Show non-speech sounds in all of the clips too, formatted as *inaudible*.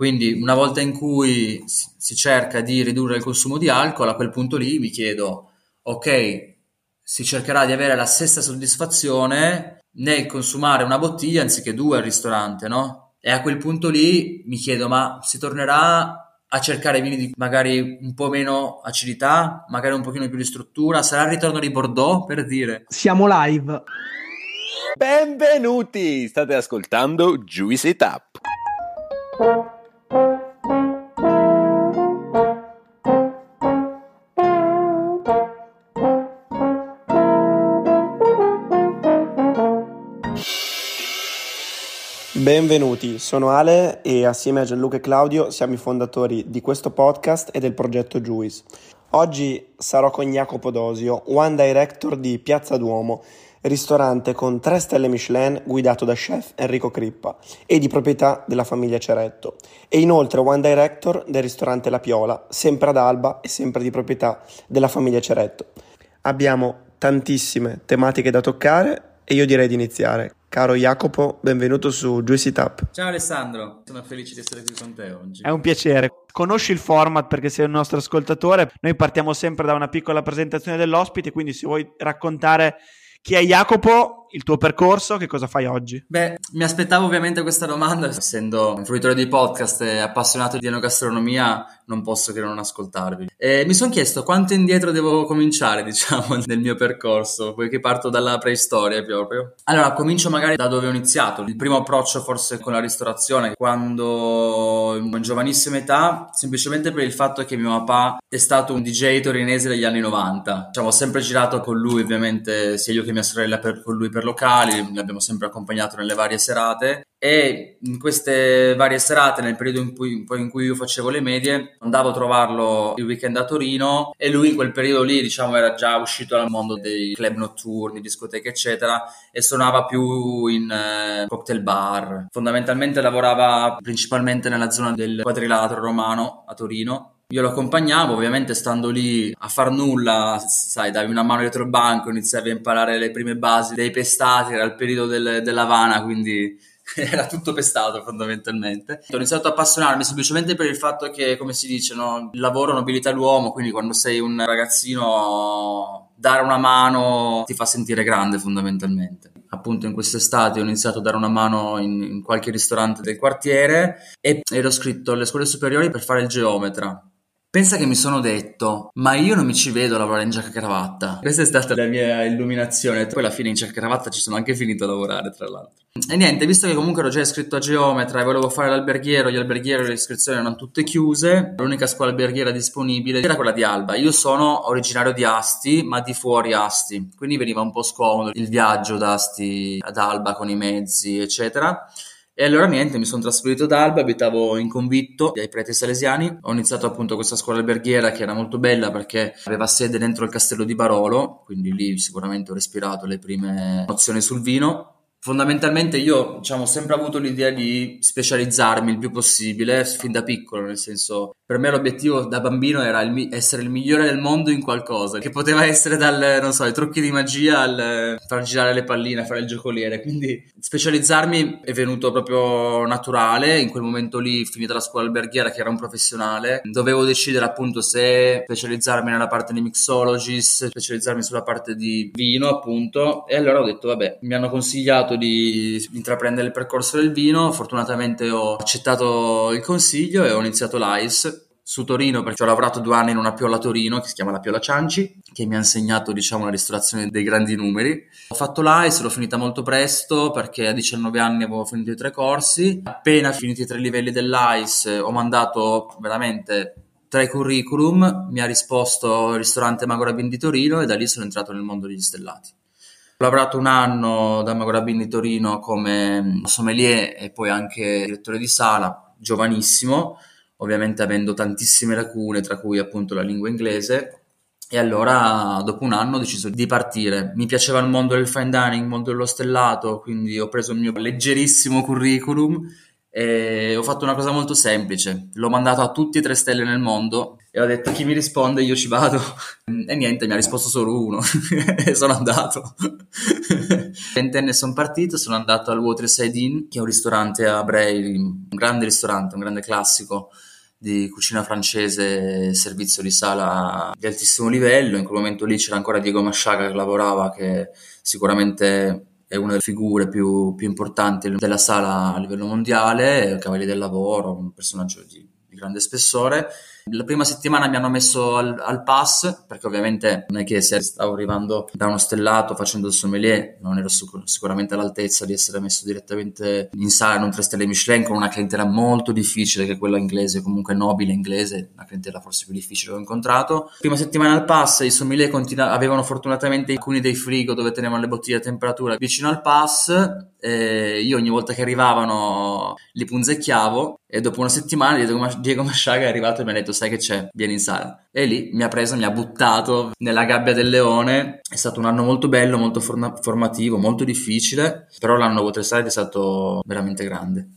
Quindi una volta in cui si cerca di ridurre il consumo di alcol, a quel punto lì mi chiedo, ok, si cercherà di avere la stessa soddisfazione nel consumare una bottiglia anziché due al ristorante, no? E a quel punto lì mi chiedo, ma si tornerà a cercare vini di magari un po' meno acidità, magari un pochino più di struttura? Sarà il ritorno di Bordeaux, per dire? Siamo live. Benvenuti! State ascoltando Juicy Tap. Benvenuti, sono Ale e assieme a Gianluca e Claudio siamo i fondatori di questo podcast e del progetto Juice. Oggi sarò con Jacopo Dosio, One Director di Piazza Duomo, ristorante con 3 stelle Michelin guidato da chef Enrico Crippa e di proprietà della famiglia Ceretto. E inoltre One Director del ristorante La Piola, sempre ad Alba e sempre di proprietà della famiglia Ceretto. Abbiamo tantissime tematiche da toccare e io direi di iniziare. Caro Jacopo, benvenuto su Juicy Tap. Ciao Alessandro, sono felice di essere qui con te oggi. È un piacere. Conosci il format perché sei un nostro ascoltatore. Noi partiamo sempre da una piccola presentazione dell'ospite, quindi se vuoi raccontare chi è Jacopo, il tuo percorso, che cosa fai oggi? Beh, mi aspettavo ovviamente questa domanda, essendo un fruitore di podcast e appassionato di enogastronomia, non posso che non ascoltarvi. E mi sono chiesto quanto indietro devo cominciare, *laughs* diciamo, nel mio percorso, poiché parto dalla preistoria proprio. Allora, comincio magari da dove ho iniziato. Il primo approccio forse con la ristorazione, quando in giovanissima età, semplicemente per il fatto che mio papà è stato un DJ torinese degli anni 90. Diciamo, ho sempre girato con lui, ovviamente, sia io che mia sorella per, con lui per locali, l'abbiamo sempre accompagnato nelle varie serate e in queste varie serate, nel periodo in cui, in cui, io facevo le medie, andavo a trovarlo il weekend a Torino e lui in quel periodo lì, diciamo, era già uscito dal mondo dei club notturni, discoteche, eccetera, e suonava più in eh, cocktail bar. Fondamentalmente lavorava principalmente nella zona del quadrilatero romano a Torino io lo accompagnavo, ovviamente stando lì a far nulla, sai, davi una mano dietro il banco, iniziavi a imparare le prime basi dei pestati, era il periodo del, dell'Havana, quindi *laughs* era tutto pestato fondamentalmente. Ho iniziato a appassionarmi semplicemente per il fatto che, come si dice, no? il lavoro nobilita l'uomo, quindi quando sei un ragazzino dare una mano ti fa sentire grande fondamentalmente. Appunto in quest'estate ho iniziato a dare una mano in, in qualche ristorante del quartiere e ero scritto alle scuole superiori per fare il geometra Pensa che mi sono detto, ma io non mi ci vedo a lavorare in giacca e cravatta. Questa è stata la mia illuminazione. Poi alla fine in giacca e cravatta ci sono anche finito a lavorare, tra l'altro. E niente, visto che comunque ero già iscritto a geometra e volevo fare l'alberghiero, gli alberghieri le iscrizioni erano tutte chiuse, l'unica scuola alberghiera disponibile era quella di Alba. Io sono originario di Asti, ma di fuori Asti, quindi veniva un po' scomodo il viaggio da Asti ad Alba con i mezzi, eccetera. E allora niente, mi sono trasferito ad Alba, abitavo in convitto ai preti salesiani. Ho iniziato appunto questa scuola alberghiera che era molto bella perché aveva sede dentro il castello di Barolo, quindi lì sicuramente ho respirato le prime nozioni sul vino Fondamentalmente io diciamo, ho sempre avuto l'idea di specializzarmi il più possibile, fin da piccolo, nel senso, per me l'obiettivo da bambino era il mi- essere il migliore del mondo in qualcosa, che poteva essere dal, non so, i trucchi di magia al far girare le palline, fare il giocoliere, quindi specializzarmi è venuto proprio naturale, in quel momento lì, finita la scuola alberghiera, che era un professionale, dovevo decidere appunto se specializzarmi nella parte di mixologist, specializzarmi sulla parte di vino appunto, e allora ho detto vabbè, mi hanno consigliato pensato di intraprendere il percorso del vino, fortunatamente ho accettato il consiglio e ho iniziato l'AIS su Torino perché ho lavorato due anni in una piola a Torino che si chiama la Piola Cianci che mi ha insegnato diciamo la ristorazione dei grandi numeri. Ho fatto l'AIS, l'ho finita molto presto perché a 19 anni avevo finito i tre corsi. Appena finiti i tre livelli dell'AIS ho mandato veramente tre curriculum mi ha risposto il ristorante Magorabin di Torino e da lì sono entrato nel mondo degli stellati ho lavorato un anno da Magorabin di Torino come sommelier e poi anche direttore di sala, giovanissimo, ovviamente avendo tantissime lacune, tra cui appunto la lingua inglese. E allora, dopo un anno, ho deciso di partire. Mi piaceva il mondo del fine dining, il mondo dello stellato, quindi ho preso il mio leggerissimo curriculum e ho fatto una cosa molto semplice, l'ho mandato a tutti e tre stelle nel mondo e ho detto chi mi risponde io ci vado *laughs* e niente, mi ha risposto solo uno *laughs* e sono andato. *laughs* Ventenne sono partito, sono andato al Waterside Inn che è un ristorante a Bray, un grande ristorante, un grande classico di cucina francese, servizio di sala di altissimo livello. In quel momento lì c'era ancora Diego Masciaga che lavorava, che sicuramente è una delle figure più, più importanti della sala a livello mondiale, Cavaliere del Lavoro, un personaggio di, di grande spessore la prima settimana mi hanno messo al, al, pass, perché ovviamente non è che se stavo arrivando da uno stellato facendo il sommelier, non ero sicur- sicuramente all'altezza di essere messo direttamente in sala, non tre stelle Michelin, con una clientela molto difficile, che è quella inglese, comunque nobile inglese, una clientela forse più difficile che ho incontrato. Prima settimana al pass, i sommelier continu- avevano fortunatamente alcuni dei frigo dove tenevano le bottiglie a temperatura vicino al pass, e io ogni volta che arrivavano li punzecchiavo e dopo una settimana Diego Masciaga è arrivato e mi ha detto sai che c'è, vieni in sala. E lì mi ha preso, mi ha buttato nella gabbia del leone. È stato un anno molto bello, molto forna- formativo, molto difficile, però l'anno Waterside è stato veramente grande.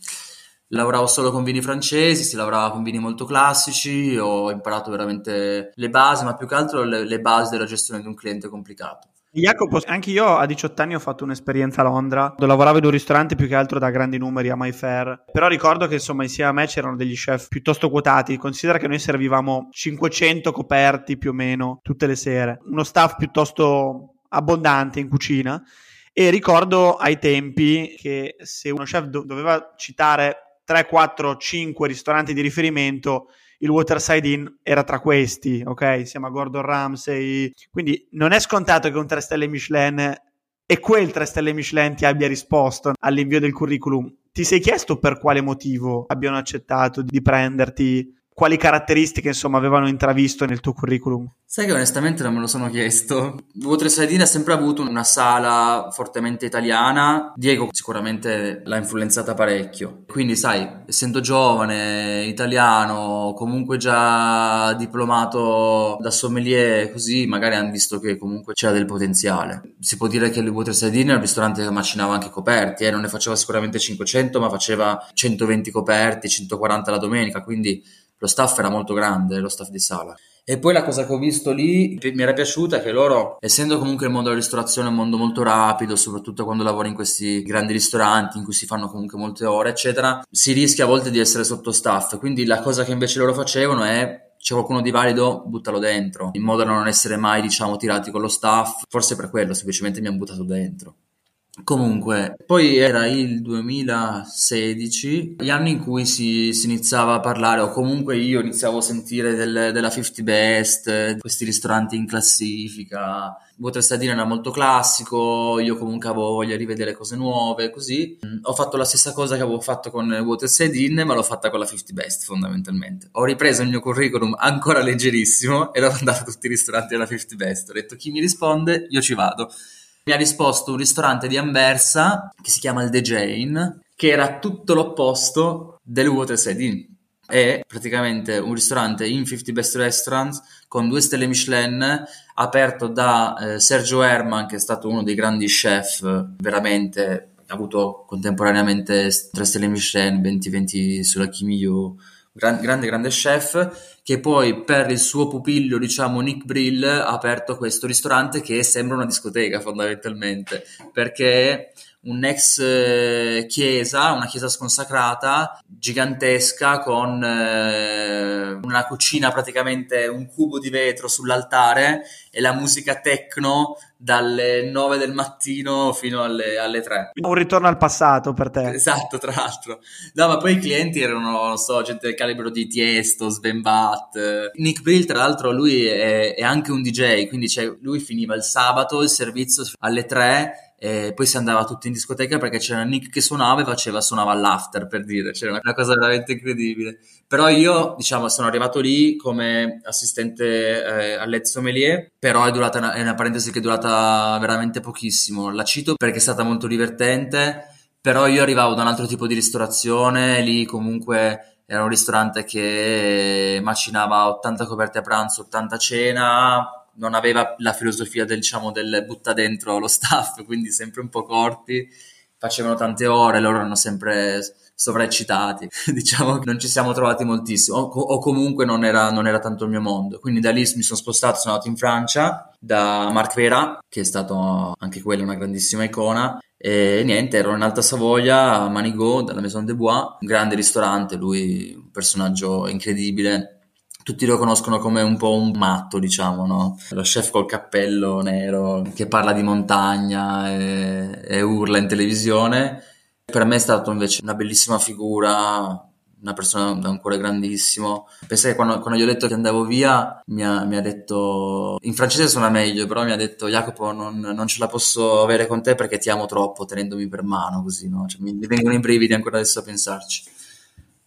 Lavoravo solo con vini francesi, si lavorava con vini molto classici, ho imparato veramente le basi, ma più che altro le, le basi della gestione di un cliente complicato. Jacopo, anche io a 18 anni ho fatto un'esperienza a Londra, dove lavoravo in un ristorante più che altro da grandi numeri a Mayfair, però ricordo che insomma insieme a me c'erano degli chef piuttosto quotati, considera che noi servivamo 500 coperti più o meno tutte le sere, uno staff piuttosto abbondante in cucina. E ricordo ai tempi che se uno chef do- doveva citare 3, 4, 5 ristoranti di riferimento il Waterside Inn era tra questi, ok? Siamo a Gordon Ramsay. Quindi non è scontato che un 3 stelle Michelin e quel 3 stelle Michelin ti abbia risposto all'invio del curriculum. Ti sei chiesto per quale motivo abbiano accettato di prenderti quali caratteristiche insomma avevano intravisto nel tuo curriculum? Sai che onestamente non me lo sono chiesto. Votre Sardina ha sempre avuto una sala fortemente italiana. Diego sicuramente l'ha influenzata parecchio. Quindi, sai, essendo giovane, italiano, comunque già diplomato da sommelier, così magari hanno visto che comunque c'era del potenziale. Si può dire che il Votre Sardina è un ristorante che macinava anche coperti, eh? non ne faceva sicuramente 500, ma faceva 120 coperti, 140 la domenica, quindi lo staff era molto grande, lo staff di sala. E poi la cosa che ho visto lì mi era piaciuta è che loro, essendo comunque il mondo della ristorazione un mondo molto rapido, soprattutto quando lavori in questi grandi ristoranti in cui si fanno comunque molte ore, eccetera, si rischia a volte di essere sotto staff. Quindi la cosa che invece loro facevano è c'è qualcuno di valido, buttalo dentro, in modo da non essere mai, diciamo, tirati con lo staff. Forse per quello, semplicemente mi hanno buttato dentro. Comunque, poi era il 2016, gli anni in cui si, si, iniziava a parlare, o comunque io iniziavo a sentire del, della 50 Best, questi ristoranti in classifica. Water Sardina era molto classico, io comunque avevo voglia di vedere cose nuove, così. Ho fatto la stessa cosa che avevo fatto con Water Sardine, ma l'ho fatta con la 50 Best fondamentalmente. Ho ripreso il mio curriculum ancora leggerissimo e l'ho mandato a tutti i ristoranti della 50 Best. Ho detto chi mi risponde, io ci vado. Mi ha risposto un ristorante di Anversa che si chiama il The Jane, che era tutto l'opposto del Waterside Inn. È praticamente un ristorante in 50 Best Restaurants con due stelle Michelin, aperto da eh, Sergio Herman, che è stato uno dei grandi chef, veramente ha avuto contemporaneamente tre stelle Michelin, 20-20 sulla Chimio gran, grande, grande chef, che poi per il suo pupillo, diciamo, Nick Brill, ha aperto questo ristorante che sembra una discoteca fondamentalmente, perché un'ex eh, chiesa, una chiesa sconsacrata, gigantesca, con eh, una cucina praticamente un cubo di vetro sull'altare e la musica techno dalle 9 del mattino fino alle, alle 3. Un ritorno al passato per te. Esatto, tra l'altro. No, ma poi i clienti erano, non so, gente del calibro di Tiesto, Sven Bat. Nick Brill, tra l'altro, lui è, è anche un DJ, quindi cioè, lui finiva il sabato il servizio alle 3 e poi si andava tutti in discoteca perché c'era Nick che suonava e faceva, suonava l'after per dire, c'era una cosa veramente incredibile. Però io, diciamo, sono arrivato lì come assistente eh, al Let's Sommelier, però è durata una, è una parentesi che è durata veramente pochissimo. La cito perché è stata molto divertente, però io arrivavo da un altro tipo di ristorazione, lì comunque era un ristorante che macinava 80 coperte a pranzo, 80 a cena, non aveva la filosofia del, diciamo, del butta dentro lo staff, quindi sempre un po' corti, facevano tante ore, loro erano sempre sovraeccitati, *laughs* diciamo che non ci siamo trovati moltissimo, o, o comunque non era, non era, tanto il mio mondo. Quindi da lì mi sono spostato, sono andato in Francia da Marc Vera, che è stato anche quello una grandissima icona, e niente, ero in Alta Savoia a Manigot, dalla Maison de Bois, un grande ristorante, lui un personaggio incredibile, tutti lo conoscono come un po' un matto, diciamo, no? Lo chef col cappello nero che parla di montagna e, e urla in televisione. Per me è stato invece una bellissima figura, una persona da un cuore grandissimo. Pensa che quando, quando gli ho detto che andavo via, mi ha, mi ha, detto, in francese suona meglio, però mi ha detto Jacopo non, non, ce la posso avere con te perché ti amo troppo tenendomi per mano, così, no? Cioè, mi vengono i brividi ancora adesso a pensarci.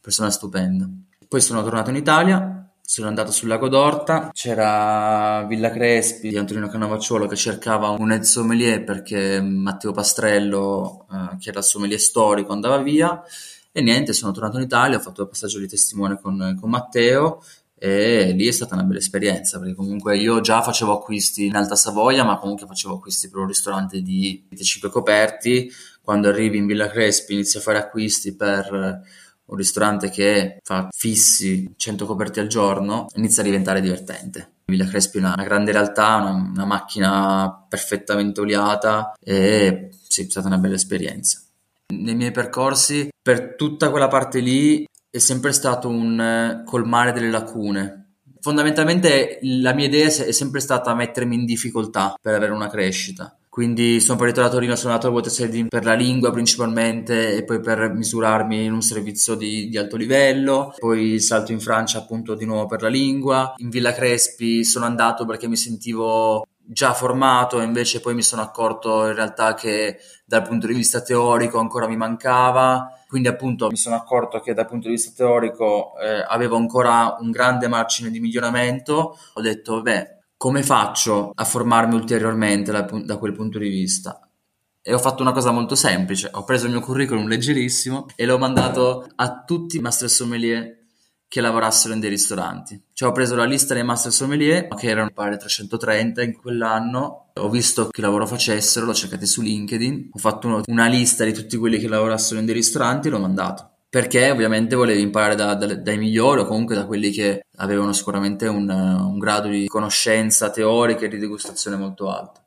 Persona stupenda. Poi sono tornato in Italia, sono andato sul lago d'Orta, c'era Villa Crespi di Antonino Canavacciolo che cercava un head sommelier perché Matteo Pastrello, eh, che era il sommelier storico, andava via. E niente, sono tornato in Italia, ho fatto il passaggio di testimone con, con Matteo e lì è stata una bella esperienza perché comunque io già facevo acquisti in Alta Savoia ma comunque facevo acquisti per un ristorante di 5 coperti. Quando arrivi in Villa Crespi inizi a fare acquisti per un ristorante che fa fissi 100 coperti al giorno inizia a diventare divertente Villa Crespi è una, una grande realtà una, una macchina perfettamente oliata e sì, è stata una bella esperienza nei miei percorsi, per tutta quella parte lì è sempre stato un eh, colmare delle lacune. Fondamentalmente la mia idea è sempre stata mettermi in difficoltà per avere una crescita. Quindi sono partito da Torino, sono andato a Waterside per la lingua principalmente e poi per misurarmi in un servizio di, di, alto livello, poi salto in Francia appunto di nuovo per la lingua, in Villa Crespi sono andato perché mi sentivo già formato invece poi mi sono accorto in realtà che dal punto di vista teorico ancora mi mancava, quindi appunto mi sono accorto che dal punto di vista teorico eh, avevo ancora un grande margine di miglioramento, ho detto beh come faccio a formarmi ulteriormente da, da quel punto di vista? E ho fatto una cosa molto semplice, ho preso il mio curriculum leggerissimo e l'ho mandato a tutti i master sommelier che lavorassero in dei ristoranti. Cioè ho preso la lista dei master sommelier, che erano pare 330 in quell'anno, ho visto che lavoro facessero, l'ho cercato su LinkedIn, ho fatto una lista di tutti quelli che lavorassero in dei ristoranti e l'ho mandato. Perché ovviamente volevi imparare da, da, dai migliori o comunque da quelli che avevano sicuramente un, un grado di conoscenza teorica e di degustazione molto alto.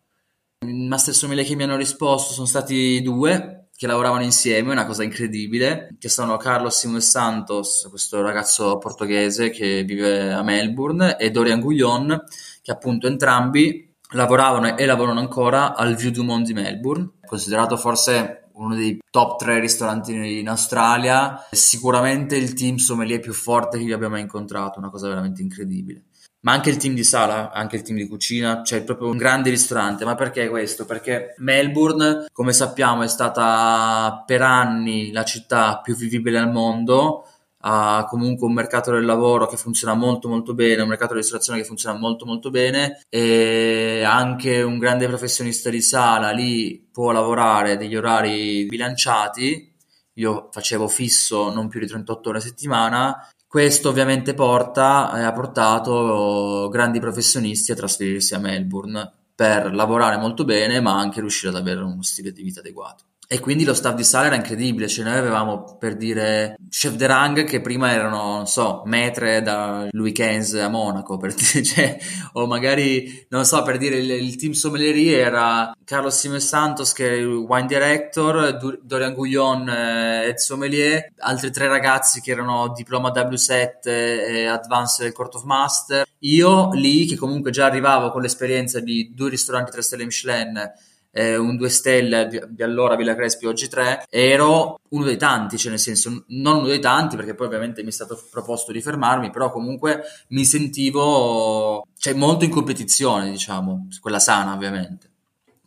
I master sommelier che mi hanno risposto sono stati due, che lavoravano insieme, una cosa incredibile, che sono Carlos Simões Santos, questo ragazzo portoghese che vive a Melbourne, e Dorian Guillon, che appunto entrambi lavoravano e lavorano ancora al View du Monde di Melbourne, considerato forse uno dei top 3 ristoranti in Australia, sicuramente il team sommelier più forte che io abbia mai incontrato, una cosa veramente incredibile ma anche il team di sala, anche il team di cucina, cioè proprio un grande ristorante. Ma perché questo? Perché Melbourne, come sappiamo, è stata per anni la città più vivibile al mondo, ha comunque un mercato del lavoro che funziona molto molto bene, un mercato di ristorazione che funziona molto molto bene e anche un grande professionista di sala lì può lavorare degli orari bilanciati. Io facevo fisso non più di 38 ore a settimana questo ovviamente porta, eh, ha portato grandi professionisti a trasferirsi a Melbourne per lavorare molto bene, ma anche riuscire ad avere uno stile di vita adeguato. E quindi lo staff di sala era incredibile, cioè noi avevamo per dire chef de rang che prima erano, non so, metre da Louis XV a Monaco, per *laughs* dire, cioè, o magari, non so, per dire il, il team sommelierie era Carlos Simes Santos che è wine director, Dorian Guillon eh, sommelier, altri tre ragazzi che erano diploma W7 e advanced court of master, io lì che comunque già arrivavo con l'esperienza di due ristoranti tre stelle Michelin eh, un 2 stelle di, allora Villa Crespi, oggi 3, ero uno dei tanti, cioè nel senso non uno dei tanti perché poi ovviamente mi è stato proposto di fermarmi, però comunque mi sentivo cioè, molto in competizione, diciamo, quella sana ovviamente.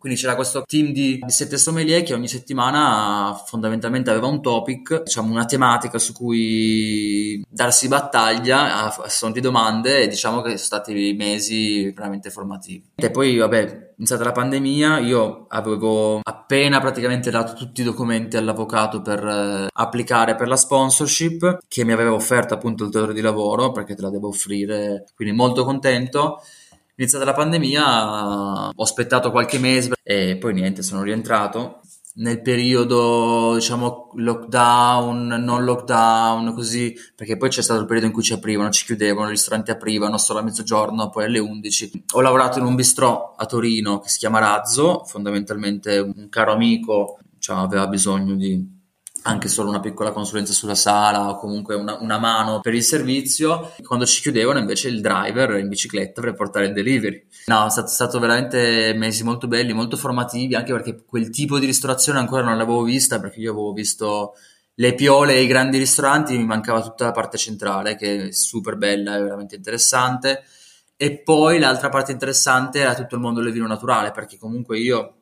Quindi c'era questo team di, di sette sommelier che ogni settimana fondamentalmente aveva un topic, diciamo una tematica su cui darsi battaglia a, a di domande e diciamo che sono stati mesi veramente formativi. E poi vabbè, iniziata la pandemia, io avevo appena praticamente dato tutti i documenti all'avvocato per eh, applicare per la sponsorship che mi aveva offerto appunto il datore di lavoro perché te la devo offrire, quindi molto contento. Iniziata la pandemia ho aspettato qualche mese e poi niente, sono rientrato nel periodo, diciamo, lockdown, non lockdown, così, perché poi c'è stato il periodo in cui ci aprivano, ci chiudevano, i ristoranti aprivano solo a mezzogiorno, poi alle 11. Ho lavorato in un bistrò a Torino che si chiama Razzo, fondamentalmente un caro amico cioè, aveva bisogno di anche solo una piccola consulenza sulla sala o comunque una, una, mano per il servizio. Quando ci chiudevano invece il driver in bicicletta per portare il delivery. No, è stato, veramente mesi molto belli, molto formativi, anche perché quel tipo di ristorazione ancora non l'avevo vista, perché io avevo visto le piole e i grandi ristoranti, mi mancava tutta la parte centrale che è super bella e veramente interessante. E poi l'altra parte interessante era tutto il mondo del vino naturale, perché comunque io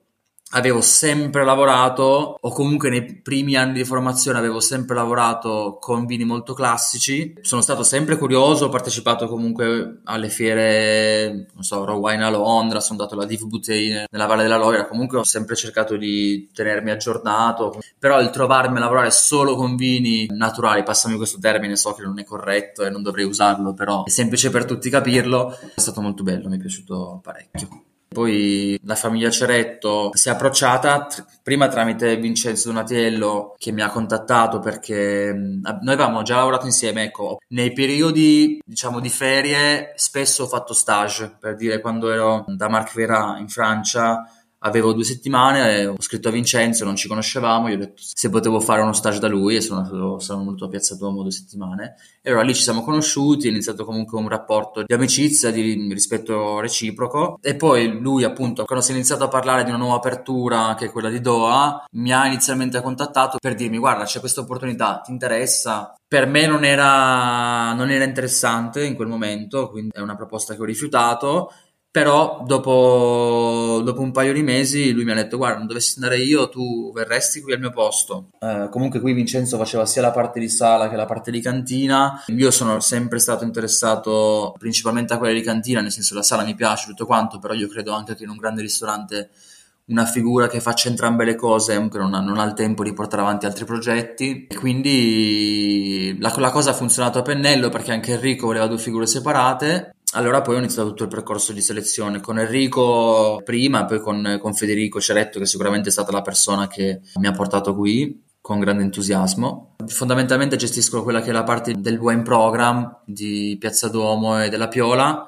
avevo sempre lavorato, o comunque nei primi anni di formazione avevo sempre lavorato con vini molto classici. Sono stato sempre curioso, ho partecipato comunque alle fiere, non so, Raw Wine a Londra, sono andato alla Div Bouteille nella Valle della Loira, comunque ho sempre cercato di tenermi aggiornato, però il trovarmi a lavorare solo con vini naturali, passami questo termine, so che non è corretto e non dovrei usarlo, però è semplice per tutti capirlo, è stato molto bello, mi è piaciuto parecchio. Poi la famiglia Ceretto si è approcciata tr- prima tramite Vincenzo Donatiello che mi ha contattato perché mh, noi avevamo già lavorato insieme, ecco, nei periodi diciamo di ferie spesso ho fatto stage, per dire quando ero da Marc Vera in Francia avevo due settimane, ho scritto a Vincenzo, non ci conoscevamo, gli ho detto se potevo fare uno stage da lui e sono, andato, sono venuto a Piazza Duomo due settimane. E allora lì ci siamo conosciuti, è iniziato comunque un rapporto di amicizia, di rispetto reciproco. E poi lui appunto quando si è iniziato a parlare di una nuova apertura che è quella di Doha mi ha inizialmente contattato per dirmi guarda c'è questa opportunità, ti interessa? Per me non era, non era interessante in quel momento, quindi è una proposta che ho rifiutato però dopo, dopo, un paio di mesi lui mi ha detto guarda non dovessi andare io tu verresti qui al mio posto. Eh, comunque qui Vincenzo faceva sia la parte di sala che la parte di cantina. Io sono sempre stato interessato principalmente a quella di cantina nel senso la sala mi piace tutto quanto però io credo anche che in un grande ristorante una figura che faccia entrambe le cose comunque non ha, non ha il tempo di portare avanti altri progetti. E quindi la, la cosa ha funzionato a pennello perché anche Enrico voleva due figure separate allora poi ho iniziato tutto il percorso di selezione con Enrico prima, poi con, con Federico Ceretto, che sicuramente è stata la persona che mi ha portato qui con grande entusiasmo. Fondamentalmente gestisco quella che è la parte del wine program di Piazza Duomo e della Piola.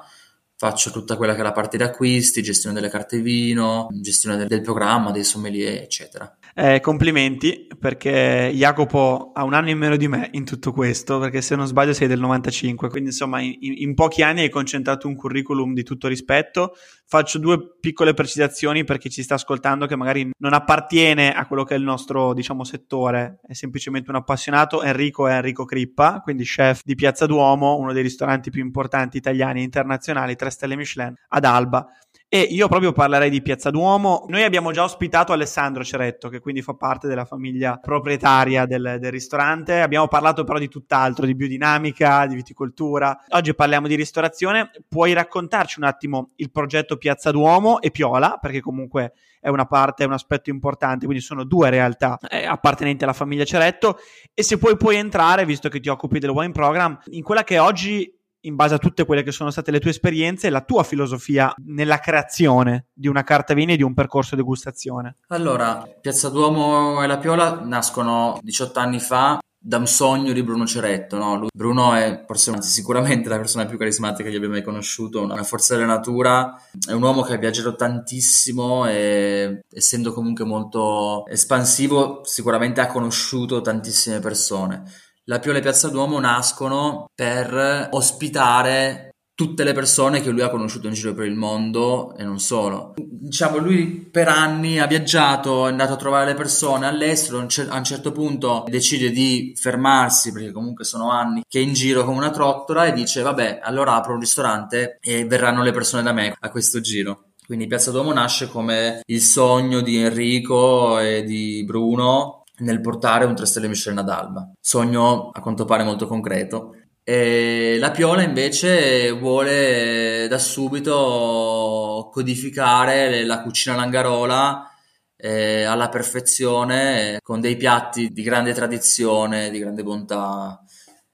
Faccio tutta quella che è la parte di acquisti, gestione delle carte vino, gestione del, del programma, dei sommelier, eccetera. Eh, complimenti perché Jacopo ha un anno in meno di me in tutto questo, perché se non sbaglio sei del 95, quindi insomma in, in, pochi anni hai concentrato un curriculum di tutto rispetto. Faccio due piccole precisazioni per chi ci sta ascoltando che magari non appartiene a quello che è il nostro diciamo settore, è semplicemente un appassionato. Enrico è Enrico Crippa, quindi chef di Piazza Duomo, uno dei ristoranti più importanti italiani e internazionali, 3 stelle Michelin ad Alba. E io proprio parlerei di Piazza Duomo. Noi abbiamo già ospitato Alessandro Ceretto, che quindi fa parte della famiglia proprietaria del, del, ristorante. Abbiamo parlato però di tutt'altro, di biodinamica, di viticoltura. Oggi parliamo di ristorazione. Puoi raccontarci un attimo il progetto Piazza Duomo e Piola, perché comunque è una parte, è un aspetto importante, quindi sono due realtà eh, appartenenti alla famiglia Ceretto. E se poi puoi entrare, visto che ti occupi del wine program, in quella che oggi in base a tutte quelle che sono state le tue esperienze, la tua filosofia nella creazione di una carta vini e di un percorso degustazione? Allora, Piazza Duomo e La Piola nascono 18 anni fa da un sogno di Bruno Ceretto. No? Lui, Bruno è forse anzi, sicuramente la persona più carismatica che abbia mai conosciuto, una forza della natura, è un uomo che ha viaggiato tantissimo e essendo comunque molto espansivo sicuramente ha conosciuto tantissime persone. La Piola e Piazza Duomo nascono per ospitare tutte le persone che lui ha conosciuto in giro per il mondo e non solo. Diciamo, lui per anni ha viaggiato, è andato a trovare le persone all'estero, a un certo punto decide di fermarsi, perché comunque sono anni che è in giro come una trottola e dice vabbè, allora apro un ristorante e verranno le persone da me a questo giro. Quindi Piazza Duomo nasce come il sogno di Enrico e di Bruno nel portare un 3 stelle Michelin ad Alba. Sogno a quanto pare molto concreto. E la Piola invece vuole da subito codificare la cucina langarola eh, alla perfezione con dei piatti di grande tradizione, di grande bontà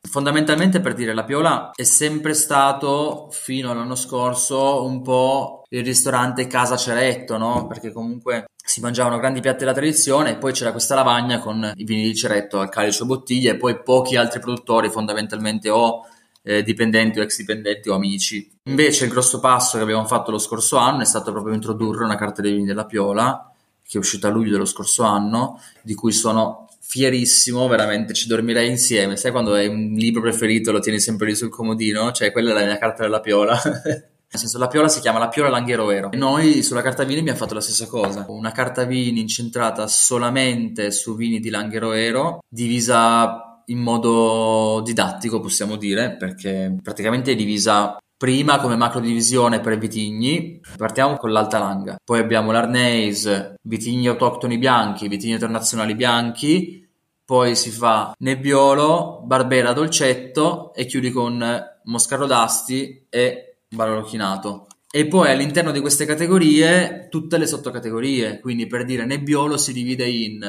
Fondamentalmente per dire, la Piola è sempre stato, fino all'anno scorso, un po' il ristorante Casa Ceretto, no? Perché comunque si mangiavano grandi piatti della tradizione e poi c'era questa lavagna con i vini di Ceretto al calice o bottiglie e poi pochi altri produttori, fondamentalmente o eh, dipendenti o ex dipendenti o amici. Invece il grosso passo che abbiamo fatto lo scorso anno è stato proprio introdurre una carta dei vini della Piola, che è uscita a luglio dello scorso anno, di cui sono fierissimo, veramente ci dormirei insieme. Sai quando hai un libro preferito lo tieni sempre lì sul comodino? Cioè, quella è la mia carta della piola. *laughs* Nel senso, la piola si chiama la piola Langhero Vero. E noi sulla carta vini abbiamo fatto la stessa cosa. Una carta vini incentrata solamente su vini di Langhero Vero, divisa in modo didattico, possiamo dire, perché praticamente è divisa prima come macro divisione per vitigni. Partiamo con l'Alta Langa, poi abbiamo l'Arneis, vitigni autoctoni bianchi, vitigni internazionali bianchi, poi si fa Nebbiolo, Barbera Dolcetto e chiudi con Moscardo d'Asti e Barolo Chinato. E poi all'interno di queste categorie tutte le sottocategorie, quindi per dire Nebbiolo si divide in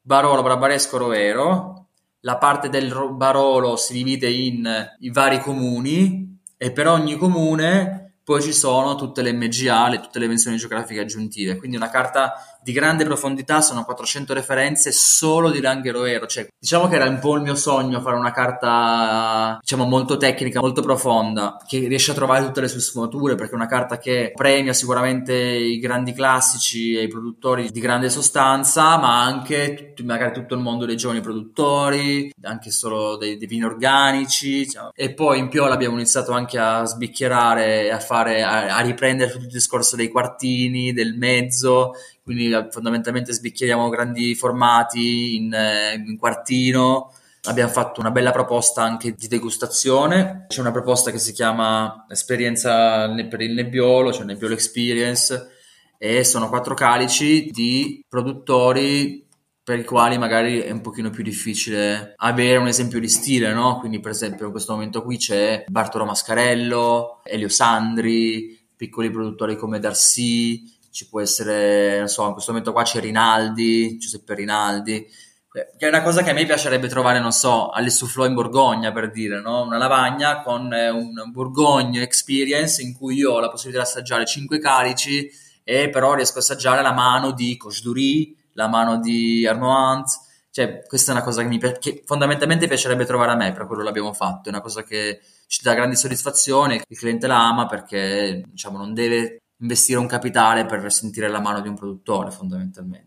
Barolo, Barbaresco, Rovero, la parte del Barolo si divide in i vari comuni e per ogni comune poi ci sono tutte le MGA, le, tutte le menzioni geografiche aggiuntive, quindi una carta di grande profondità, sono 400 referenze solo di Langheroero, cioè diciamo che era un po' il mio sogno fare una carta diciamo molto tecnica, molto profonda, che riesce a trovare tutte le sue sfumature, perché è una carta che premia sicuramente i grandi classici e i produttori di grande sostanza, ma anche tutti, magari tutto il mondo dei giovani produttori, anche solo dei, dei vini organici, diciamo. e poi in più abbiamo iniziato anche a sbicchierare a fare, a, a riprendere tutto il discorso dei quartini, del mezzo, quindi fondamentalmente sbicchieriamo grandi formati in, eh, in quartino. Abbiamo fatto una bella proposta anche di degustazione. C'è una proposta che si chiama Esperienza per il nebbiolo, cioè Nebbiolo Experience, e sono quattro calici di produttori per i quali magari è un pochino più difficile avere un esempio di stile, no? Quindi per esempio in questo momento qui c'è Bartolo Mascarello, Elio Sandri, piccoli produttori come Darcy, ci può essere, non so, in questo momento qua c'è Rinaldi, Giuseppe Rinaldi, che è una cosa che a me piacerebbe trovare, non so, alle Soufflot in Borgogna, per dire, no? Una lavagna con eh, un Bourgogne experience in cui io ho la possibilità di assaggiare cinque calici e però riesco a assaggiare la mano di Coche la mano di Arnaud cioè questa è una cosa che, mi, che fondamentalmente piacerebbe trovare a me, per quello l'abbiamo fatto, è una cosa che ci dà grande soddisfazione, il cliente la ama perché diciamo non deve investire un capitale per sentire la mano di un produttore fondamentalmente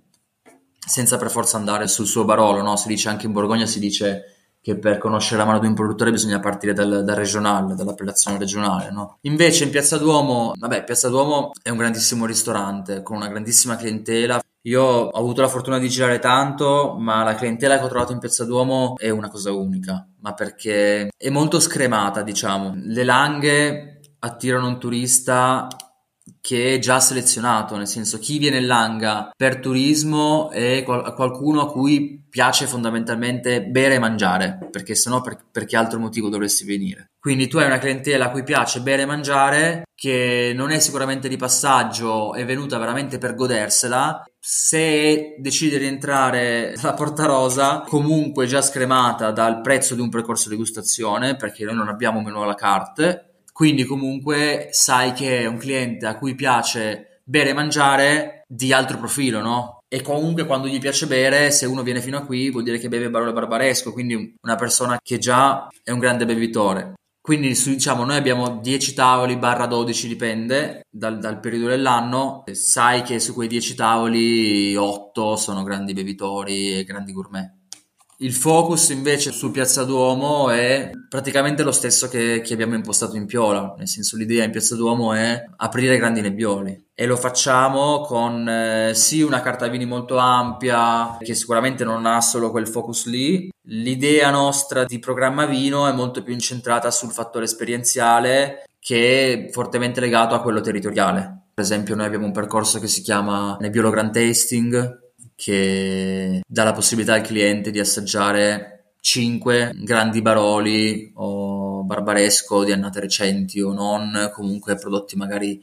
senza per forza andare sul suo barolo no? si dice anche in Borgogna si dice che per conoscere la mano di un produttore bisogna partire dal, dal regionale, dall'appellazione regionale. No? Invece in Piazza Duomo, vabbè, Piazza Duomo è un grandissimo ristorante con una grandissima clientela. Io ho avuto la fortuna di girare tanto, ma la clientela che ho trovato in Piazza Duomo è una cosa unica, ma perché è molto scremata, diciamo. Le langhe attirano un turista che è già selezionato, nel senso chi viene in Langa per turismo è qual- qualcuno a cui piace fondamentalmente bere e mangiare, perché sennò per, per che altro motivo dovresti venire. Quindi tu hai una clientela a cui piace bere e mangiare, che non è sicuramente di passaggio, è venuta veramente per godersela. Se decide di entrare *laughs* alla Porta Rosa, comunque già scremata dal prezzo di un percorso di degustazione, perché noi non abbiamo meno alla carte, quindi comunque sai che è un cliente a cui piace bere e mangiare di altro profilo, no? E comunque quando gli piace bere, se uno viene fino a qui, vuol dire che beve Barolo Barbaresco, quindi una persona che già è un grande bevitore. Quindi diciamo noi abbiamo 10 tavoli barra 12 dipende dal, dal, periodo dell'anno, sai che su quei 10 tavoli 8 sono grandi bevitori e grandi gourmet. Il focus invece su Piazza Duomo è praticamente lo stesso che, che, abbiamo impostato in Piola, nel senso l'idea in Piazza Duomo è aprire grandi nebbioli. E lo facciamo con eh, sì una carta vini molto ampia che sicuramente non ha solo quel focus lì, l'idea nostra di programma vino è molto più incentrata sul fattore esperienziale che è fortemente legato a quello territoriale. Per esempio noi abbiamo un percorso che si chiama Nebbiolo Grand Tasting che dà la possibilità al cliente di assaggiare 5 grandi baroli o barbaresco di annate recenti o non, comunque prodotti magari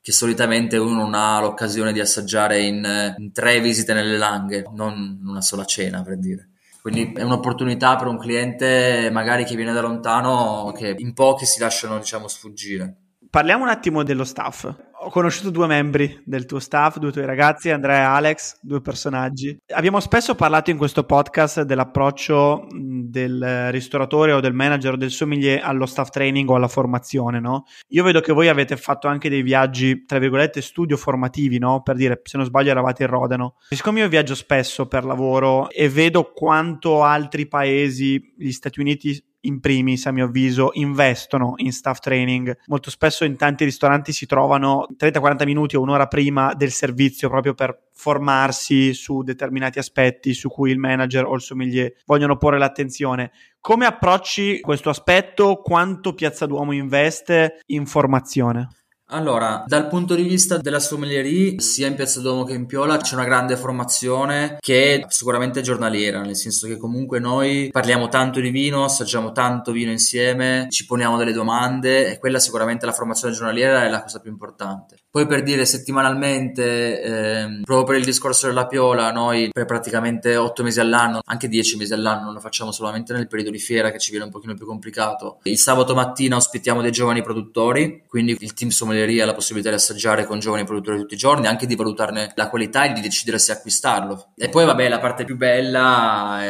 che solitamente uno non ha l'occasione di assaggiare in, in tre visite nelle langhe, non una sola cena per dire. Quindi è un'opportunità per un cliente magari che viene da lontano che in pochi si lasciano diciamo sfuggire. Parliamo un attimo dello staff. Ho conosciuto due membri del tuo staff, due tuoi ragazzi, Andrea e Alex, due personaggi. Abbiamo spesso parlato in questo podcast dell'approccio del ristoratore o del manager o del sommelier allo staff training o alla formazione, no? Io vedo che voi avete fatto anche dei viaggi, tra virgolette, studio formativi, no? Per dire, se non sbaglio eravate in Rodano. Siccome io viaggio spesso per lavoro e vedo quanto altri paesi, gli Stati Uniti in primis, a mio avviso, investono in staff training. Molto spesso in tanti ristoranti si trovano 30-40 minuti o un'ora prima del servizio proprio per formarsi su determinati aspetti su cui il manager o il sommelier vogliono porre l'attenzione. Come approcci questo aspetto? Quanto Piazza Duomo investe in formazione? Allora, dal punto di vista della sommelierie, sia in Piazza Duomo che in Piola c'è una grande formazione che è sicuramente giornaliera, nel senso che comunque noi parliamo tanto di vino, assaggiamo tanto vino insieme, ci poniamo delle domande e quella sicuramente la formazione giornaliera è la cosa più importante. Poi per dire settimanalmente, ehm, proprio per il discorso della Piola, noi per praticamente 8 mesi all'anno, anche 10 mesi all'anno, lo facciamo solamente nel periodo di fiera che ci viene un pochino più complicato. Il sabato mattina ospitiamo dei giovani produttori, quindi il team sommelier ha la possibilità di assaggiare con giovani produttori tutti i giorni, anche di valutarne la qualità e di decidere se acquistarlo. E poi, vabbè, la parte più bella,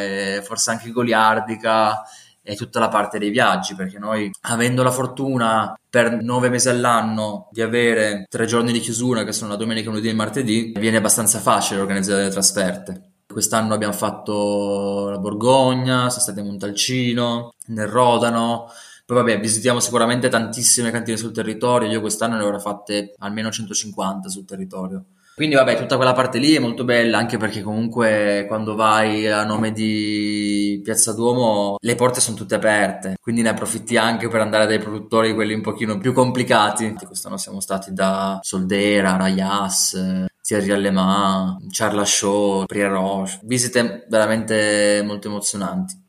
forse anche goliardica, è tutta la parte dei viaggi, perché noi, avendo la fortuna per nove mesi all'anno di avere tre giorni di chiusura, che sono la domenica, lunedì e martedì, viene abbastanza facile organizzare le trasferte. Quest'anno abbiamo fatto la Borgogna, siamo stati a Montalcino, nel Rodano, poi vabbè, visitiamo sicuramente tantissime cantine sul territorio, io quest'anno ne avrò fatte almeno 150 sul territorio. Quindi vabbè, tutta quella parte lì è molto bella, anche perché comunque quando vai a nome di Piazza Duomo le porte sono tutte aperte, quindi ne approfitti anche per andare dai produttori quelli un pochino più complicati. Quest'anno siamo stati da Soldera, Rayas, Thierry Allemand, Charles Shaw, Prier Roche, visite veramente molto emozionanti.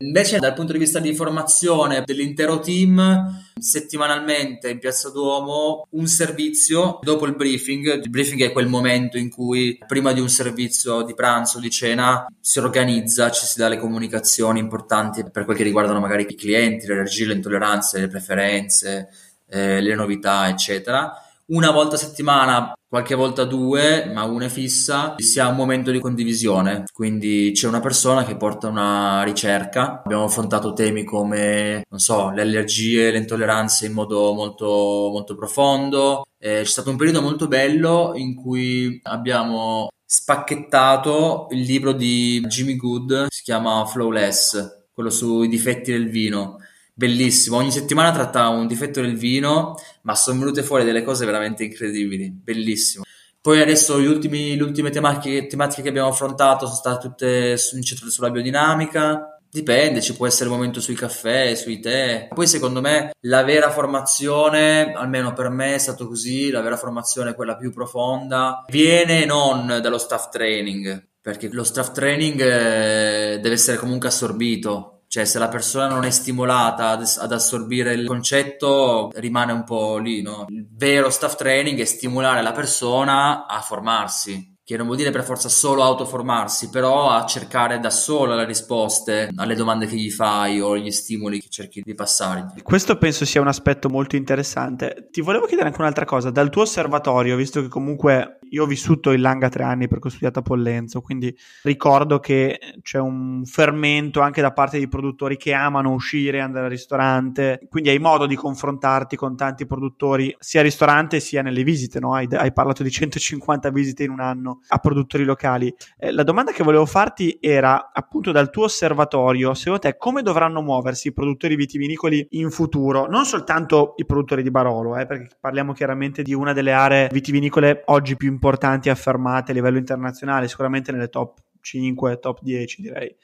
Invece dal punto di vista di formazione dell'intero team, settimanalmente in Piazza Duomo un servizio dopo il briefing. Il briefing è quel momento in cui prima di un servizio di pranzo, di cena, si organizza, ci si dà le comunicazioni importanti per quel che riguardano magari i clienti, le allergie, le intolleranze, le preferenze, eh, le novità, eccetera una volta a settimana, qualche volta due, ma una è fissa, si ha un momento di condivisione. Quindi c'è una persona che porta una ricerca. Abbiamo affrontato temi come, non so, le allergie, le intolleranze in modo molto, molto profondo. Eh, c'è stato un periodo molto bello in cui abbiamo spacchettato il libro di Jimmy Good, si chiama Flawless, quello sui difetti del vino bellissimo. Ogni settimana trattava un difetto del vino, ma sono venute fuori delle cose veramente incredibili. Bellissimo. Poi adesso ultimi, le ultime tematiche, tematiche, che abbiamo affrontato sono state tutte incentrate sulla biodinamica. Dipende, ci può essere il momento sui caffè, sui tè. Poi secondo me la vera formazione, almeno per me è stato così, la vera formazione, quella più profonda, viene non dallo staff training, perché lo staff training eh, deve essere comunque assorbito cioè, se la persona non è stimolata ad, ad, assorbire il concetto, rimane un po' lì, no? Il vero staff training è stimolare la persona a formarsi, che non vuol dire per forza solo autoformarsi, però a cercare da sola le risposte alle domande che gli fai o gli stimoli che cerchi di passargli. Questo penso sia un aspetto molto interessante. Ti volevo chiedere anche un'altra cosa, dal tuo osservatorio, visto che comunque io ho vissuto in Langa tre anni perché ho studiato a Pollenzo, quindi ricordo che c'è un fermento anche da parte dei produttori che amano uscire, andare al ristorante, quindi hai modo di confrontarti con tanti produttori sia al ristorante sia nelle visite, no? hai, hai parlato di 150 visite in un anno a produttori locali. Eh, la domanda che volevo farti era appunto dal tuo osservatorio, secondo te come dovranno muoversi i produttori vitivinicoli in futuro? Non soltanto i produttori di Barolo, eh, perché parliamo chiaramente di una delle aree vitivinicole oggi più importanti e affermate a livello internazionale, sicuramente nelle top 5, top 10 direi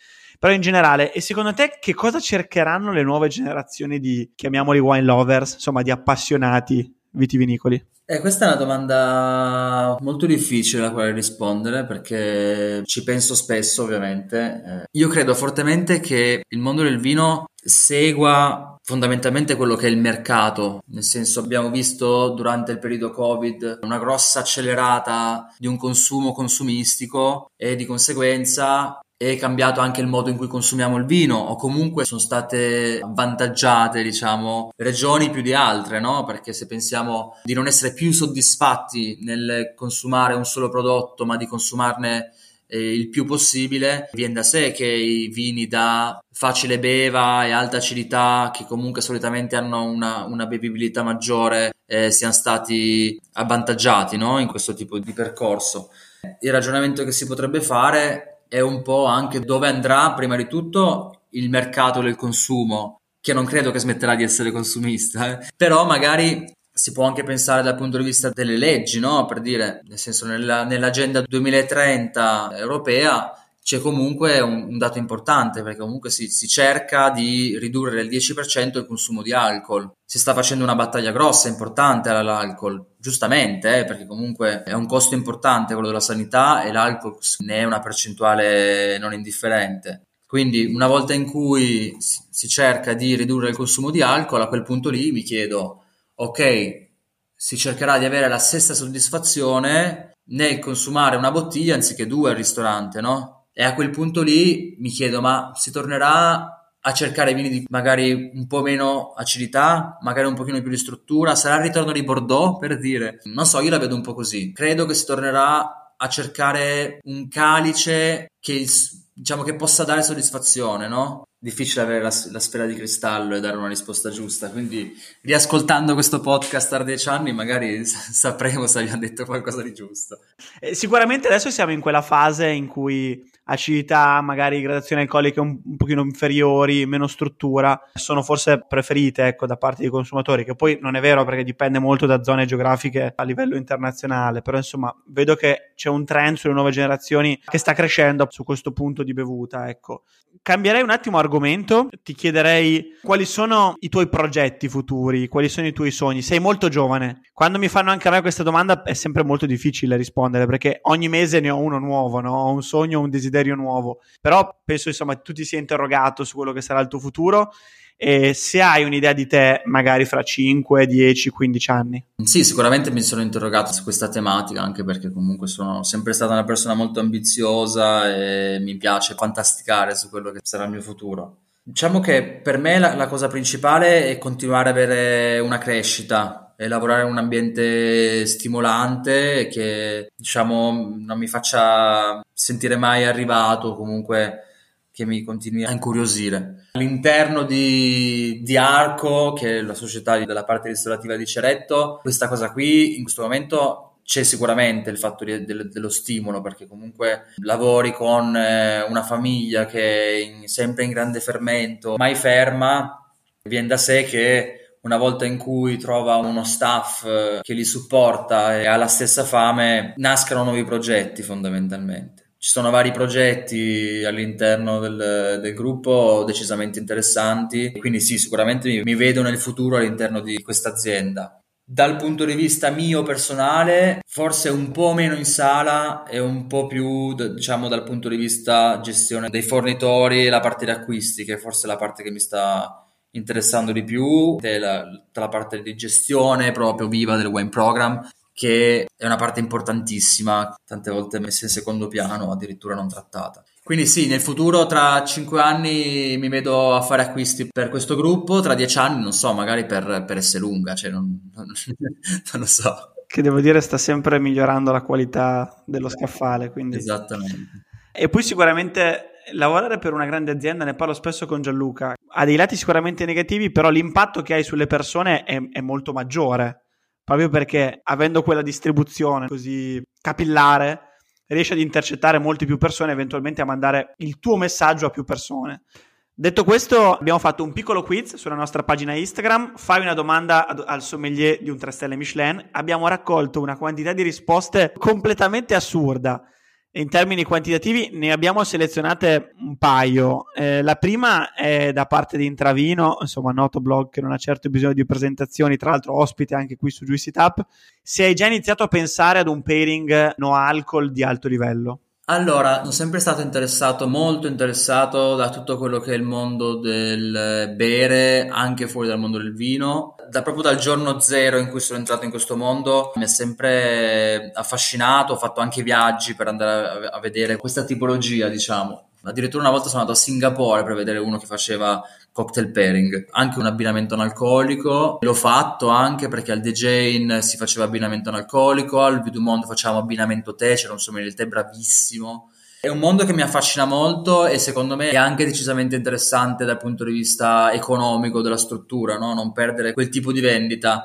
però in generale, e secondo te che cosa cercheranno le nuove generazioni di, chiamiamoli wine lovers, insomma di appassionati vitivinicoli? Eh, questa è una domanda molto difficile alla quale rispondere perché ci penso spesso ovviamente. Eh, io credo fortemente che il mondo del vino segua fondamentalmente quello che è il mercato, nel senso abbiamo visto durante il periodo Covid una grossa accelerata di un consumo consumistico e di conseguenza è cambiato anche il modo in cui consumiamo il vino o comunque sono state avvantaggiate, diciamo, regioni più di altre, no? Perché se pensiamo di non essere più soddisfatti nel consumare un solo prodotto, ma di consumarne eh, il più possibile, viene da sé che i vini da facile beva e alta acidità, che comunque solitamente hanno una, una bevibilità maggiore, eh, siano stati avvantaggiati no? in questo tipo di percorso. Il ragionamento che si potrebbe fare è un po' anche dove andrà prima di tutto il mercato del consumo, che non credo che smetterà di essere consumista, eh? però magari si può anche pensare dal punto di vista delle leggi, no? Per dire, nel senso, nella, nell'agenda 2030 europea c'è comunque un, un dato importante perché comunque si, si, cerca di ridurre del 10% il consumo di alcol. Si sta facendo una battaglia grossa, importante all'alcol, giustamente, eh, perché comunque è un costo importante quello della sanità e l'alcol ne è una percentuale non indifferente. Quindi una volta in cui si cerca di ridurre il consumo di alcol, a quel punto lì mi chiedo ok, si cercherà di avere la stessa soddisfazione nel consumare una bottiglia anziché due al ristorante, no? E a quel punto lì mi chiedo, ma si tornerà a cercare vini di magari un po' meno acidità, magari un pochino più di struttura? Sarà il ritorno di Bordeaux, per dire? Non so, io la vedo un po' così. Credo che si tornerà a cercare un calice che, diciamo, che possa dare soddisfazione, no? Difficile avere la, la, sfera di cristallo e dare una risposta giusta. Quindi, riascoltando questo podcast tra dieci anni, magari sapremo se abbiamo detto qualcosa di giusto. Eh, sicuramente adesso siamo in quella fase in cui acidità, magari gradazioni alcoliche un, un pochino inferiori, meno struttura, sono forse preferite ecco, da parte dei consumatori, che poi non è vero perché dipende molto da zone geografiche a livello internazionale, però insomma vedo che c'è un trend sulle nuove generazioni che sta crescendo su questo punto di bevuta. Ecco. Cambierei un attimo argomento, ti chiederei quali sono i tuoi progetti futuri, quali sono i tuoi sogni. Sei molto giovane. Quando mi fanno anche a me questa domanda è sempre molto difficile rispondere perché ogni mese ne ho uno nuovo, no? ho un sogno, un desiderio nuovo. Però penso insomma tu ti sia interrogato su quello che sarà il tuo futuro e se hai un'idea di te magari fra 5, 10, 15 anni. Sì, sicuramente mi sono interrogato su questa tematica anche perché comunque sono sempre stata una persona molto ambiziosa e mi piace fantasticare su quello che sarà il mio futuro. Diciamo che per me la, la cosa principale è continuare ad avere una crescita e lavorare in un ambiente stimolante che diciamo non mi faccia sentire mai arrivato comunque che mi continui a incuriosire. All'interno di, di Arco, che è la società della parte ristorativa di Ceretto, questa cosa qui in questo momento c'è sicuramente il fatto di, de, dello stimolo perché comunque lavori con eh, una famiglia che è in, sempre in grande fermento, mai ferma, viene da sé che una volta in cui trova uno staff eh, che li supporta e ha la stessa fame, nascano nuovi progetti fondamentalmente. Ci sono vari progetti all'interno del, del gruppo decisamente interessanti, quindi sì, sicuramente mi, mi vedo nel futuro all'interno di questa azienda. Dal punto di vista mio personale, forse un po' meno in sala e un po' più, diciamo, dal punto di vista gestione dei fornitori e la parte di acquisti, che è forse la parte che mi sta interessando di più, della, la parte di gestione proprio viva del wine program che è una parte importantissima, tante volte messa in secondo piano addirittura non trattata. Quindi sì, nel futuro tra cinque anni mi vedo a fare acquisti per questo gruppo, tra dieci anni non so, magari per, per essere lunga, cioè non, non, *laughs* non, lo so. Che devo dire sta sempre migliorando la qualità dello scaffale. Quindi... Esattamente. E poi sicuramente lavorare per una grande azienda, ne parlo spesso con Gianluca, ha dei lati sicuramente negativi, però l'impatto che hai sulle persone è, è molto maggiore proprio perché avendo quella distribuzione così capillare riesci ad intercettare molte più persone eventualmente a mandare il tuo messaggio a più persone. Detto questo, abbiamo fatto un piccolo quiz sulla nostra pagina Instagram. Fai una domanda ad, al sommelier di un 3 stelle Michelin. Abbiamo raccolto una quantità di risposte completamente assurda in termini quantitativi ne abbiamo selezionate un paio. Eh, la prima è da parte di Intravino, insomma, noto blog che non ha certo bisogno di presentazioni, tra l'altro ospite anche qui su Juicy Tap. Se hai già iniziato a pensare ad un pairing no alcol di alto livello? Allora, sono sempre stato interessato, molto interessato da tutto quello che è il mondo del bere, anche fuori dal mondo del vino. Da, proprio dal giorno zero in cui sono entrato in questo mondo mi ha sempre affascinato, ho fatto anche viaggi per andare a, a vedere questa tipologia, diciamo Addirittura una volta sono andato a Singapore per vedere uno che faceva cocktail pairing, anche un abbinamento analcolico. L'ho fatto anche perché al The Jane si faceva abbinamento analcolico, al du Monde facciamo abbinamento tè, c'era un sommelier del tè bravissimo. È un mondo che mi affascina molto e secondo me è anche decisamente interessante dal punto di vista economico della struttura, no? non perdere quel tipo di vendita.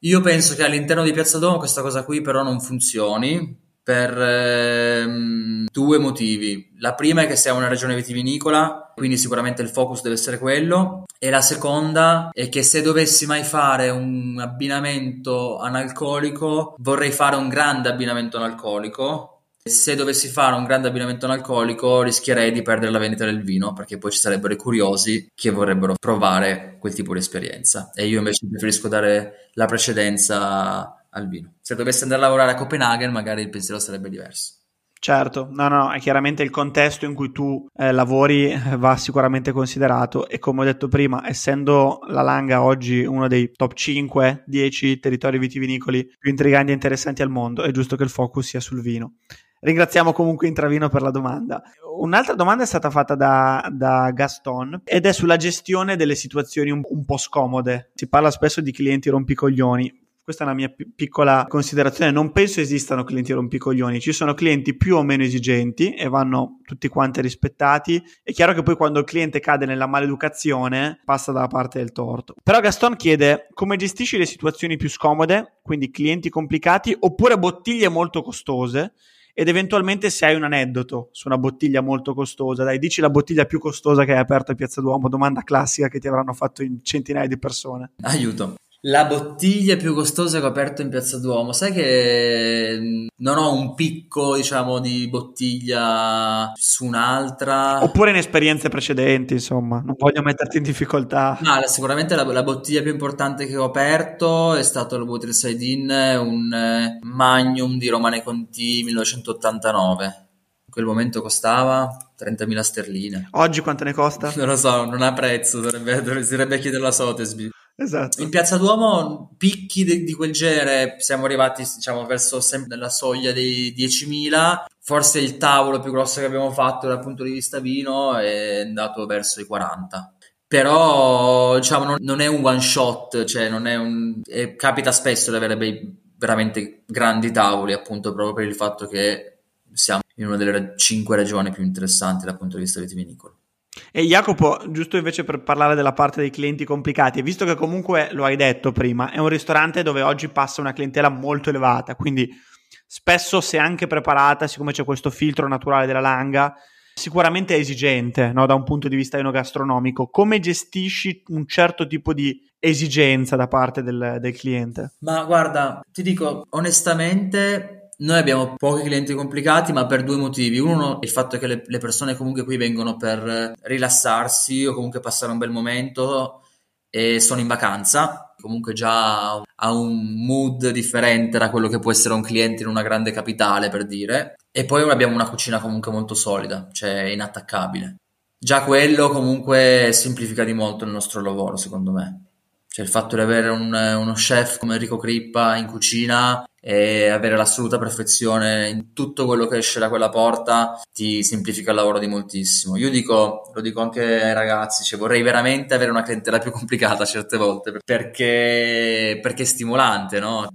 Io penso che all'interno di Piazza Duomo questa cosa qui però non funzioni per ehm, due motivi. La prima è che siamo una regione vitivinicola, quindi sicuramente il focus deve essere quello. E la seconda è che se dovessi mai fare un abbinamento analcolico, vorrei fare un grande abbinamento analcolico se dovessi fare un grande abbinamento analcolico rischierei di perdere la vendita del vino perché poi ci sarebbero i curiosi che vorrebbero provare quel tipo di esperienza e io invece preferisco dare la precedenza al vino. Se dovessi andare a lavorare a Copenaghen magari il pensiero sarebbe diverso. Certo, no, no, è chiaramente il contesto in cui tu eh, lavori eh, va sicuramente considerato e come ho detto prima, essendo la Langa oggi uno dei top 5, 10 territori vitivinicoli più intriganti e interessanti al mondo, è giusto che il focus sia sul vino. Ringraziamo comunque Intravino per la domanda. Un'altra domanda è stata fatta da, da Gaston ed è sulla gestione delle situazioni un, un po' scomode. Si parla spesso di clienti rompicoglioni. Questa è una mia p- piccola considerazione. Non penso esistano clienti rompicoglioni, ci sono clienti più o meno esigenti e vanno tutti quanti rispettati. È chiaro che poi quando il cliente cade nella maleducazione passa dalla parte del torto. Però Gaston chiede come gestisci le situazioni più scomode, quindi clienti complicati oppure bottiglie molto costose ed eventualmente se hai un aneddoto su una bottiglia molto costosa, dai, dici la bottiglia più costosa che hai aperto a Piazza Duomo, domanda classica che ti avranno fatto in centinaia di persone. Aiuto. La bottiglia più costosa che ho aperto in Piazza Duomo, sai che mm, non ho un picco, diciamo, di bottiglia su un'altra. Oppure in esperienze precedenti, insomma, non voglio metterti in difficoltà. No, sicuramente la, la bottiglia più importante che ho aperto è stato il Water Side Inn, un eh, Magnum di Romane Conti 1989. In quel momento costava 30.000 sterline. Oggi quanto ne costa? Non lo so, non ha prezzo, dovrebbe, dovrebbe chiederlo a Sotesby. Esatto. In Piazza Duomo picchi di, di quel genere siamo arrivati diciamo verso sempre la soglia dei 10.000 forse il tavolo più grosso che abbiamo fatto dal punto di vista vino è andato verso i 40 però diciamo non, non è un one shot cioè non è un è, capita spesso di avere bei, veramente grandi tavoli appunto proprio per il fatto che siamo in una delle cinque regioni più interessanti dal punto di vista vitivinicolo e Jacopo, giusto invece per parlare della parte dei clienti complicati, visto che comunque lo hai detto prima, è un ristorante dove oggi passa una clientela molto elevata, quindi spesso se anche preparata, siccome c'è questo filtro naturale della langa, sicuramente è esigente no? da un punto di vista enogastronomico. Come gestisci un certo tipo di esigenza da parte del, del cliente? Ma guarda, ti dico onestamente noi abbiamo pochi clienti complicati, ma per due motivi. Uno il fatto che le, le, persone comunque qui vengono per rilassarsi o comunque passare un bel momento e sono in vacanza, comunque già ha un mood differente da quello che può essere un cliente in una grande capitale, per dire. E poi abbiamo una cucina comunque molto solida, cioè inattaccabile. Già quello comunque semplifica di molto il nostro lavoro, secondo me. Cioè il fatto di avere un, uno chef come Enrico Crippa in cucina e avere l'assoluta perfezione in tutto quello che esce da quella porta ti semplifica il lavoro di moltissimo. Io dico, lo dico anche ai ragazzi, cioè vorrei veramente avere una clientela più complicata certe volte perché, perché è stimolante, no?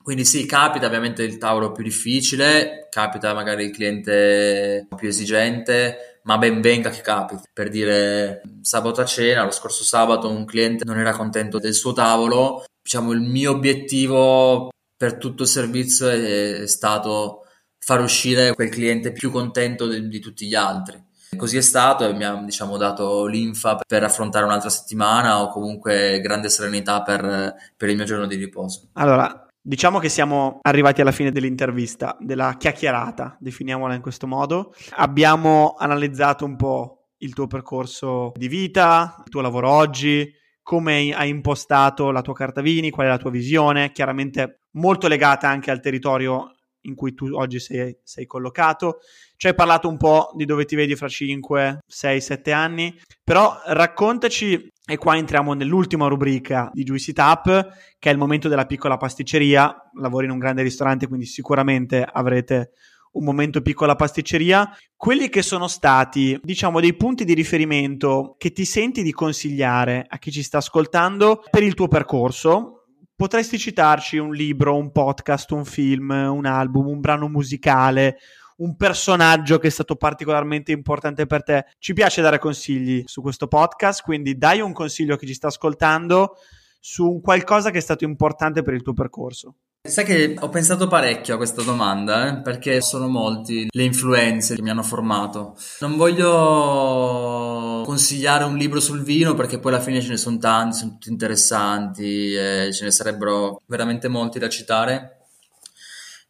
Quindi sì, capita ovviamente il tavolo più difficile, capita magari il cliente più esigente, ma ben venga che capita. Per dire, sabato a cena, lo scorso sabato un cliente non era contento del suo tavolo, diciamo il mio obiettivo per tutto il servizio è, è stato far uscire quel cliente più contento di, di tutti gli altri. Così è stato e mi ha diciamo, dato l'infa per affrontare un'altra settimana o comunque grande serenità per, per il mio giorno di riposo. Allora, Diciamo che siamo arrivati alla fine dell'intervista, della chiacchierata, definiamola in questo modo. Abbiamo analizzato un po' il tuo percorso di vita, il tuo lavoro oggi, come hai impostato la tua carta vini, qual è la tua visione, chiaramente molto legata anche al territorio in cui tu oggi sei, sei, collocato. Ci hai parlato un po' di dove ti vedi fra 5, 6, 7 anni, però raccontaci, e qua entriamo nell'ultima rubrica di Juicy Tap, che è il momento della piccola pasticceria. Lavori in un grande ristorante, quindi sicuramente avrete un momento piccola pasticceria, quelli che sono stati, diciamo, dei punti di riferimento che ti senti di consigliare a chi ci sta ascoltando per il tuo percorso. Potresti citarci un libro, un podcast, un film, un album, un brano musicale, un personaggio che è stato particolarmente importante per te. Ci piace dare consigli su questo podcast, quindi dai un consiglio a chi ci sta ascoltando su un qualcosa che è stato importante per il tuo percorso. Sai che ho pensato parecchio a questa domanda, eh? perché sono molti le influenze che mi hanno formato. Non voglio consigliare un libro sul vino perché poi alla fine ce ne sono tanti, sono tutti interessanti e ce ne sarebbero veramente molti da citare.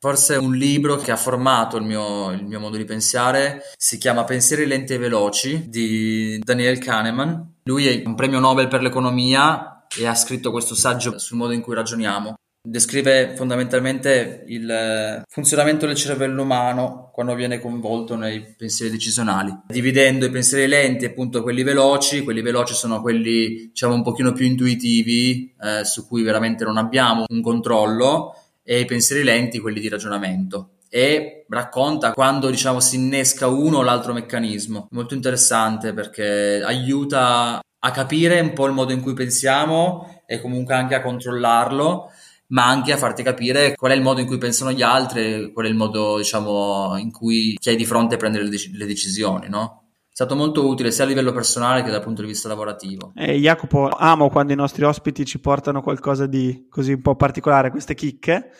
Forse un libro che ha formato il mio, il mio modo di pensare si chiama Pensieri lenti e veloci di Daniel Kahneman. Lui è un premio Nobel per l'economia e ha scritto questo saggio sul modo in cui ragioniamo. Descrive fondamentalmente il eh, funzionamento del cervello umano quando viene coinvolto nei pensieri decisionali, dividendo i pensieri lenti appunto quelli veloci, quelli veloci sono quelli diciamo un pochino più intuitivi eh, su cui veramente non abbiamo un controllo e i pensieri lenti quelli di ragionamento e racconta quando diciamo si innesca uno o l'altro meccanismo molto interessante perché aiuta a capire un po' il modo in cui pensiamo e comunque anche a controllarlo ma anche a farti capire qual è il modo in cui pensano gli altri, qual è il modo, diciamo, in cui chi hai di fronte prende le, dec- le decisioni, no? È stato molto utile sia a livello personale che dal punto di vista lavorativo. Eh, Jacopo, amo quando i nostri ospiti ci portano qualcosa di così un po' particolare, queste chicche.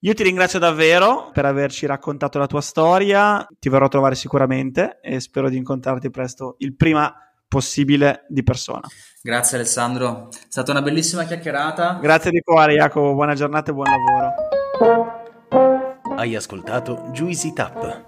Io ti ringrazio davvero per averci raccontato la tua storia, ti verrò a trovare sicuramente e spero di incontrarti presto il prima possibile di persona. Grazie Alessandro, è stata una bellissima chiacchierata. Grazie di cuore Jacopo, buona giornata e buon lavoro. Hai ascoltato Juicy Tap.